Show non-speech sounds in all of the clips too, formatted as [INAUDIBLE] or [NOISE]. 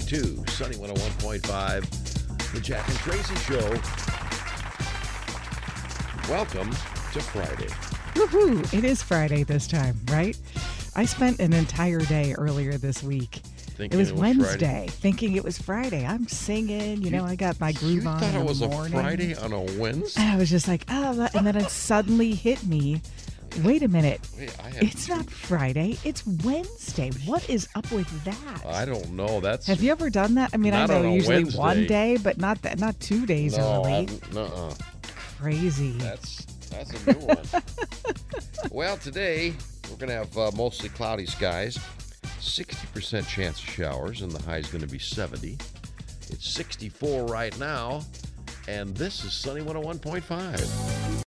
532, Sunny 101.5, The Jack and Traci Show. Welcome to Friday. Woohoo! It is Friday this time, right? I spent an entire day earlier this week. Thinking it was it was Friday? Wednesday, thinking it was Friday. I'm singing, you know, I got my groove you on. thought it was a. Friday on a Wednesday? And I was just like, oh, and then it suddenly hit me. Wait a minute. Wait, It's not Friday. It's Wednesday. What is up with that? I don't know. That's Have you ever done that? I mean, I know a usually Wednesday. one day, but not that, not two days no, early. I'm- nuh-uh. Crazy. That's that's a new one. [LAUGHS] well, today we're going to have uh, mostly cloudy skies, 60% chance of showers, and the high is going to be 70. It's 64 right now, and this is Sunny 101.5.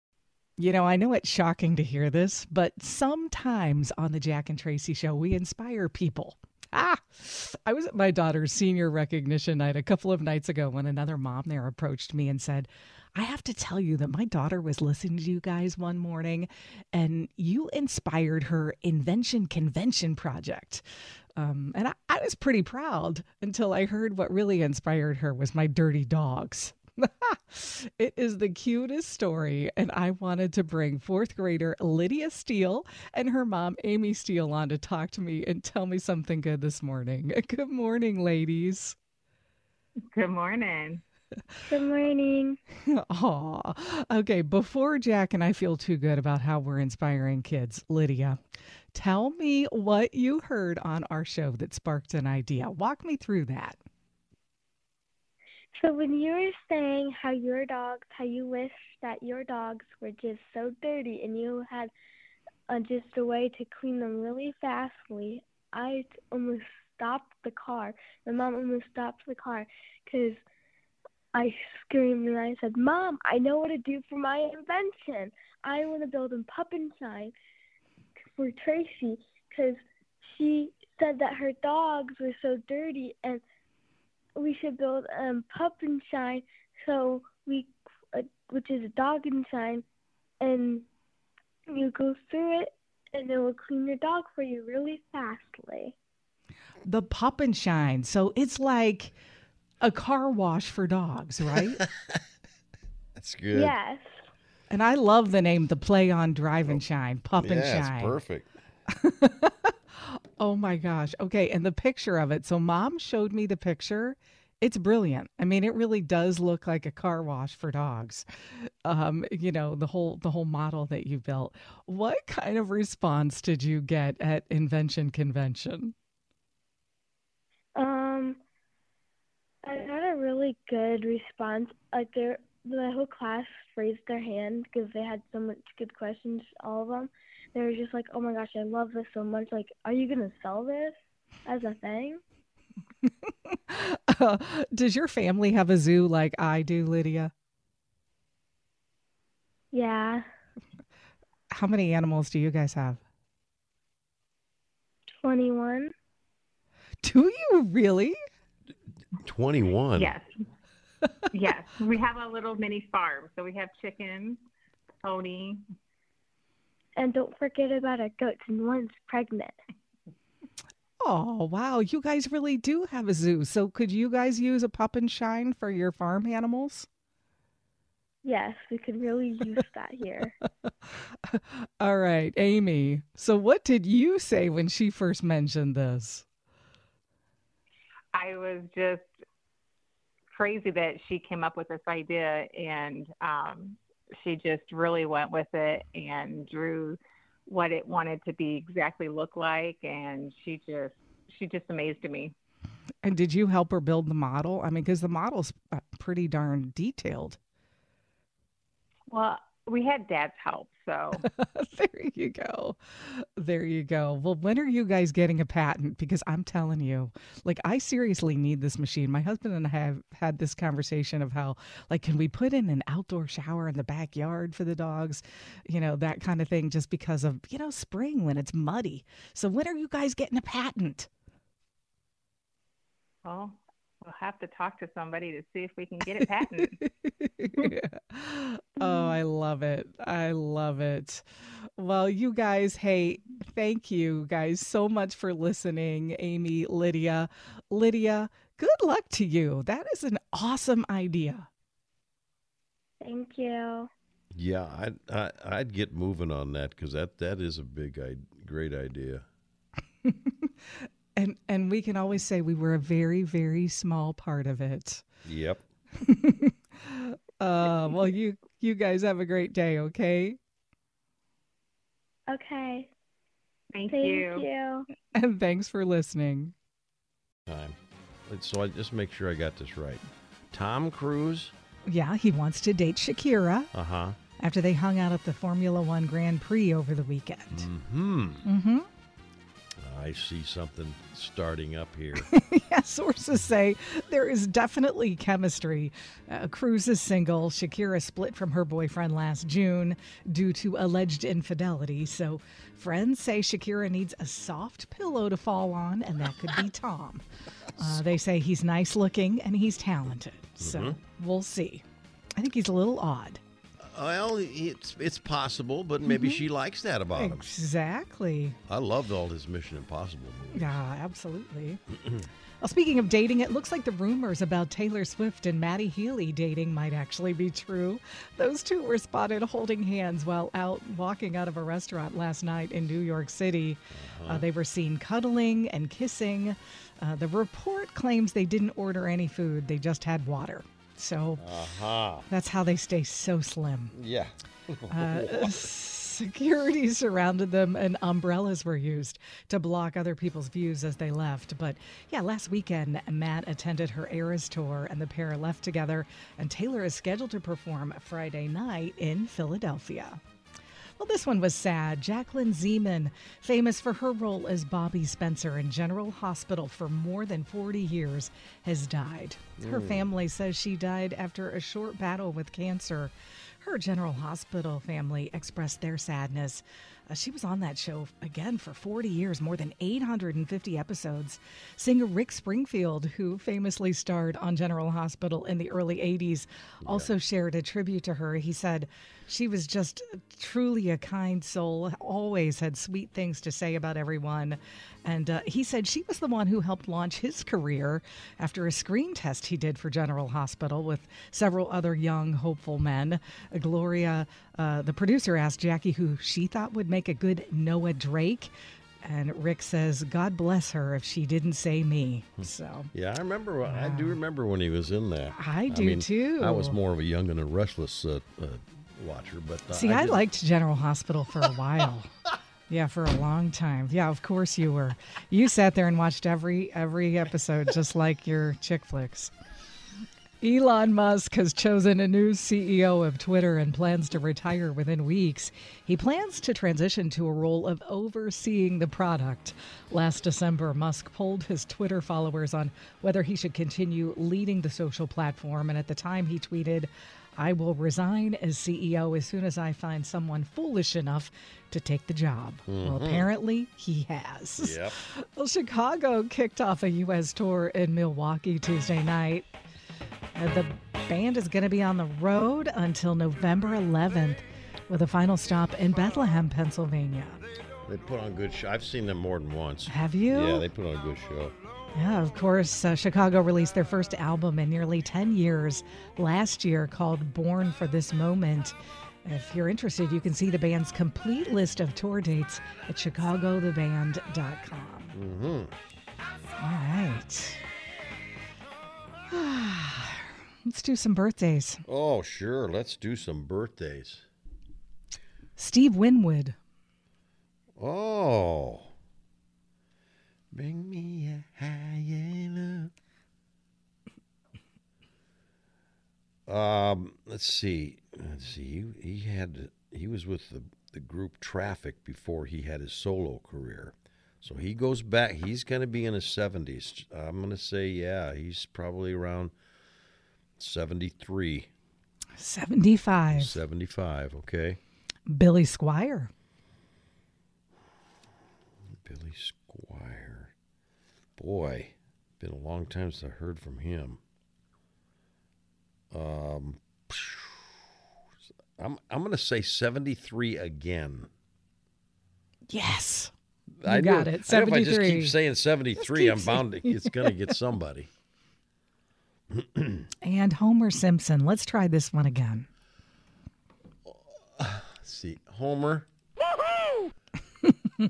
You know, I know it's shocking to hear this, but sometimes on the Jack and Traci show, we inspire people. Ah, I was at my daughter's senior recognition night a couple of nights ago when another mom there approached me and said, I have to tell you that my daughter was listening to you guys one morning and you inspired her invention convention project. Um, and I, I was pretty proud until I heard what really inspired her was my dirty dogs. [LAUGHS] it is the cutest story, and I wanted to bring fourth grader Lydia Steele and her mom Amy Steele on to talk to me and tell me something good this morning. [LAUGHS] Good morning, ladies. Good morning. Good morning. [LAUGHS] Aw. Okay, before Jack and I feel too good about how we're inspiring kids, Lydia, tell me what you heard on our show that sparked an idea. Walk me through that. So when you were saying how your dogs, how you wish that your dogs were just so dirty and you had uh, just a way to clean them really fastly, I almost stopped the car. My mom almost stopped the car because I screamed and I said, "Mom, I know what to do for my invention. I want to build a and shine for Traci because she said that her dogs were so dirty and." We should build um pup and shine so we uh, which is a dog and shine and you go through it and it will clean your dog for you really fastly The Pup and Shine. So it's like a car wash for dogs, right? [LAUGHS] That's good. yes and I love the name, the play on Drive and Shine, Pup yeah, and it's Shine. perfect. [LAUGHS] Oh my gosh. Okay. And the picture of it. So mom showed me the picture. It's brilliant. I mean, it really does look like a car wash for dogs. Um, you know, the whole the whole model that you built. What kind of response did you get at Invention Convention? um i got a really good response like their the whole class raised their hand because they had so much good questions all of them they were just like oh my gosh i love this so much like are you gonna sell this as a thing [LAUGHS] uh, does your family have a zoo like I do, Lydia? yeah How many animals do you guys have? 21 Do you really? 21. Yes. Yes. We have a little mini farm. So we have chickens, pony. And don't forget about our goats, and one's pregnant. Oh, wow. You guys really do have a zoo. So could you guys use a pup and shine for your farm animals? Yes, we could really use that here. [LAUGHS] All right, Amy. So what did you say when she first mentioned this? I was just crazy that she came up with this idea and um, she just really went with it and drew what it wanted to be exactly look like and she just she just amazed me And did you help her build the model? I mean, because the model's uh, pretty darn detailed. well we had dad's help so [LAUGHS] there you go. There you go. Well, when are you guys getting a patent? Because I'm telling you, like, I seriously need this machine. My husband and I have had this conversation of how, like, can we put in an outdoor shower in the backyard for the dogs? You know, that kind of thing, just because of, you know, spring when it's muddy. So, when are you guys getting a patent? well we'll have to talk to somebody to see if we can get it patented. [LAUGHS] Oh, I love it. I love it. Well, you guys, hey, thank you guys so much for listening. Amy, Lydia. Lydia, good luck to you. That is an awesome idea. Thank you. Yeah, I'd I, I'd get moving on that because that that is a big, i- great idea. [LAUGHS] And and we can always say we were a very, very small part of it. Yep. [LAUGHS] Uh, well, you you guys have a great day, okay? Okay. Thank, Thank you. you. And [LAUGHS] thanks for listening. Time. So I just make sure I got this right. Tom Cruise. Yeah, he wants to date Shakira Uh huh. after they hung out at the Formula One Grand Prix over the weekend. Hmm. Mm-hmm. I see something starting up here. [LAUGHS] yeah, sources say there is definitely chemistry. Uh, Cruise is single. Shakira split from her boyfriend last June due to alleged infidelity. So, friends say Shakira needs a soft pillow to fall on, and that could be Tom. [LAUGHS] Uh, they say he's nice looking and he's talented. So, we'll see. I think he's a little odd. Well, it's it's possible, but maybe she likes that about him. Exactly. I loved all his Mission Impossible movies. Yeah, absolutely. well, speaking of dating, it looks like the rumors about Taylor Swift and Matty Healy dating might actually be true. Those two were spotted holding hands while out walking out of a restaurant last night in New York City. Uh, they were seen cuddling and kissing. Uh, the report claims they didn't order any food, they just had water. So Aha. that's how they stay so slim. Yeah. Uh, [LAUGHS] security surrounded them and umbrellas were used to block other people's views as they left. But yeah, last weekend, Matt attended her Eras tour and the pair left together. And Taylor is scheduled to perform Friday night in Philadelphia. Well, this one was sad. Jacklyn Zeman, famous for her role as Bobby Spencer in General Hospital for more than 40 years, has died. Her mm. family says she died after a short battle with cancer. Her General Hospital family expressed their sadness. Uh, she was on that show again for 40 years, more than 850 episodes. Singer Rick Springfield, who famously starred on General Hospital in the early 80s, also shared a tribute to her. He said, She was just truly a kind soul, always had sweet things to say about everyone. And uh, he said she was the one who helped launch his career after a screen test he did for General Hospital with several other young, hopeful men. Uh, Gloria, uh, the producer, asked Jackie who she thought would make a good Noah Drake. And Rick says, God bless her if she didn't say me. So Yeah, I remember. I do remember when he was in that. I do mean, too. I was more of a young and a restless uh, uh, watcher, but uh, See, I, did- liked General Hospital for a while. [LAUGHS] yeah, for a long time. Yeah, of course you were. You sat there and watched every every episode just like your chick flicks. Elon Musk has chosen a new CEO of Twitter and plans to retire within weeks. He plans to transition to a role of overseeing the product. Last December, Musk polled his Twitter followers on whether he should continue leading the social platform, and at the time he tweeted, I will resign as CEO as soon as I find someone foolish enough to take the job. Well, apparently he has. Yep. [LAUGHS] Well, Chicago kicked off a U.S. tour in Milwaukee Tuesday night. Uh, the band is going to be on the road until November 11th with a final stop in Bethlehem, Pennsylvania. They put on good show. I've seen them more than once. Have you? Yeah, they put on a good show. Yeah, of course. Uh, Chicago released their first album in nearly 10 years last year called Born for This Moment. If you're interested, you can see the band's complete list of tour dates at chicagotheband.com. Mm-hmm. All right. [SIGHS] Let's do some birthdays. Oh, sure. Let's do some birthdays. Steve Winwood. Oh. Bring me a higher love. Um, let's see. Let's see. He, he had he was with the the group Traffic before he had his solo career. So he goes back. He's going to be in his 70s. I'm going to say yeah, he's probably around 73, 75. 75, okay? Billy Squier. Billy Squier. Boy, Been a long time since I heard from him. Um, I'm I'm going to say 73 again. Yes. I You knew- got it. I know if I just keep saying 73, keep I'm bound to, it's going to get [LAUGHS] somebody. [CLEARS THROAT] And Homer Simpson. Let's try this one again. Let's see. Homer. [LAUGHS]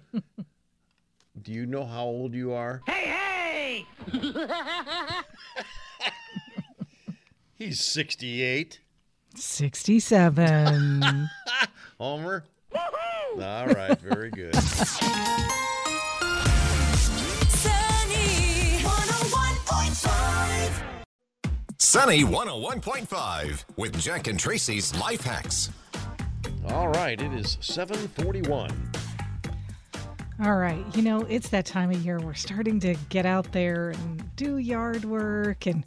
Do you know how old you are? Hey, hey! [LAUGHS] He's 68. 67. [LAUGHS] Homer? All right, very good. Sunny 101.5. Sunny 101.5 with Jack and Traci's Life Hacks. All right, it is 741. All right. You know, it's that time of year we're starting to get out there and do yard work and,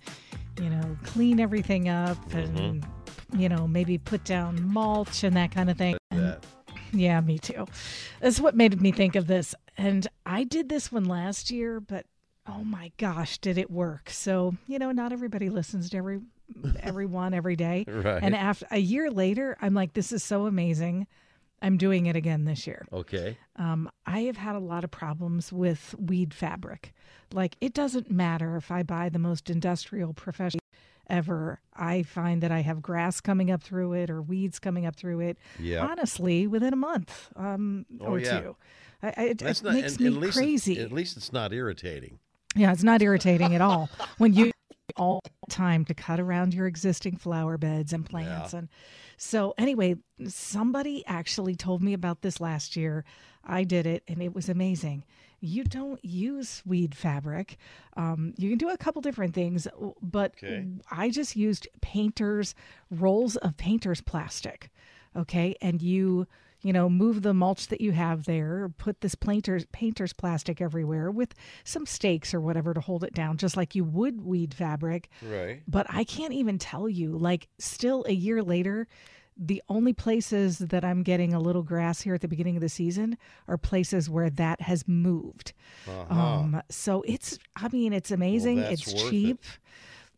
you know, clean everything up and, mm-hmm. you know, maybe put down mulch and that kind of thing. And- yeah, me too. That's what made me think of this. And I did this one last year, but oh my gosh, did it work? So, you know, not everybody listens to every [LAUGHS] everyone every day. Right. And after a year later, I'm like, this is so amazing. I'm doing it again this year. Okay. Um, I have had a lot of problems with weed fabric. Like, it doesn't matter if I buy the most industrial professional ever. I find that I have grass coming up through it or weeds coming up through it. Yeah. Honestly, within a month um, Oh, or yeah. two. I, I, it, it not makes and- me at crazy. at least it's not irritating. Yeah, it's not irritating at all when you all the time to cut around your existing flower beds and plants Yeah. and so anyway, somebody actually told me about this last year. I did it and it was amazing. You don't use weed fabric. Um, you can do a couple different things, but Okay. I just used painters rolls of painters plastic. Okay, and you you know move the mulch that you have there, put this painters painters plastic everywhere with some stakes or whatever to hold it down, just like you would weed fabric. Right. But I can't even tell you, like, still a year later, the only places that I'm getting a little grass here at the beginning of the season are places where that has moved. Uh-huh. Um, so it's, I mean, it's amazing. that's it's cheap. it.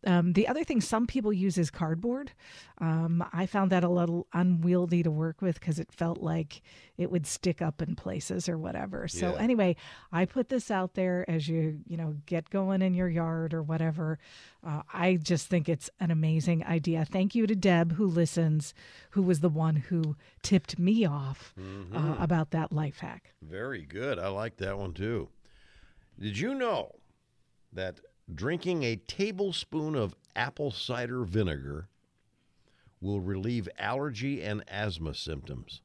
Um, the other thing some people use is cardboard. Um, I found that a little unwieldy to work with because it felt like it would stick up in places or whatever. So Yeah. anyway, I put this out there as you you know get going in your yard or whatever. Uh, I just think it's an amazing idea. Thank you to Deb who listens, who was the one who tipped me off Mm-hmm. uh, about that life hack. Very good. I like that one too. Did you know that drinking a tablespoon of apple cider vinegar will relieve allergy and asthma symptoms?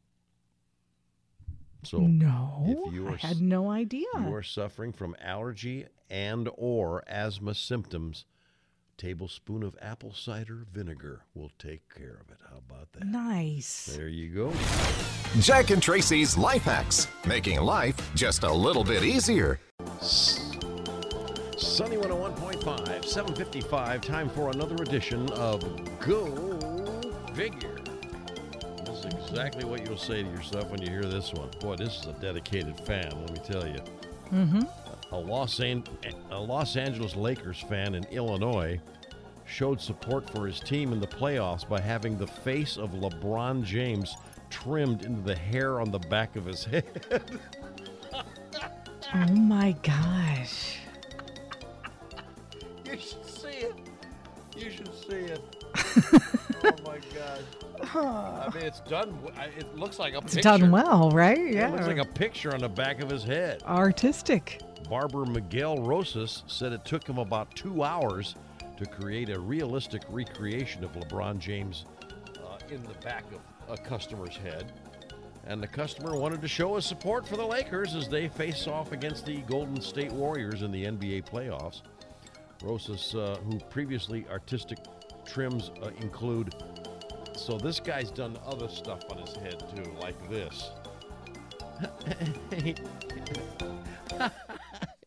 So No, if you I are had no idea. you are suffering from allergy and or asthma symptoms, tablespoon of apple cider vinegar will take care of it. How about that? Nice. There you go. Jack and Traci's Life Hacks, making life just a little bit easier. Sunny 101.5, 755. Time for another edition of Go Figure. This is exactly what you'll say to yourself when you hear this one. Boy, this is a dedicated fan, let me tell you. Mm-hmm. A, Los An- a Los Angeles Lakers fan in Illinois showed support for his team in the playoffs by having the face of LeBron James trimmed into the hair on the back of his [LAUGHS] head. Oh my gosh. You should see it. [LAUGHS] oh my gosh. I mean, it's done. It looks like a It's picture. done well, right? Yeah, It looks like a picture on the back of his head. Artistic. Barber Miguel Rosas said it took him about two hours to create a realistic recreation of LeBron James uh, in the back of a customer's head. And the customer wanted to show his support for the Lakers as they face off against the Golden State Warriors in the NBA playoffs. Rosas, uh, who previously artistic trims uh, include. So this guy's done other stuff on his head too, like this. [LAUGHS]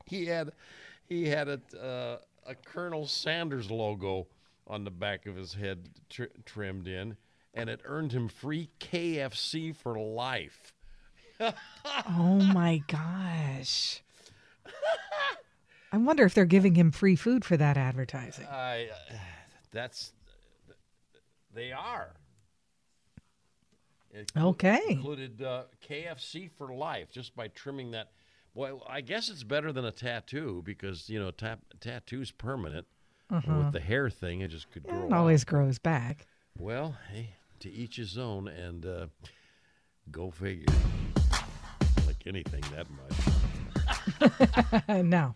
he had he had a uh, a Colonel Sanders logo on the back of his head tr- trimmed in, and it earned him free KFC for life. [LAUGHS] Oh my gosh. I wonder if they're giving him free food for that advertising. I, that's they are. It Okay. Included uh, KFC for life just by trimming that. Well, I guess it's better than a tattoo because you know ta- tattoo's permanent. And With the hair thing, it just could grow. Uh-huh. It out. always grows back. Well, hey, to each his own, and uh, go figure. Like anything that much. [LAUGHS] no.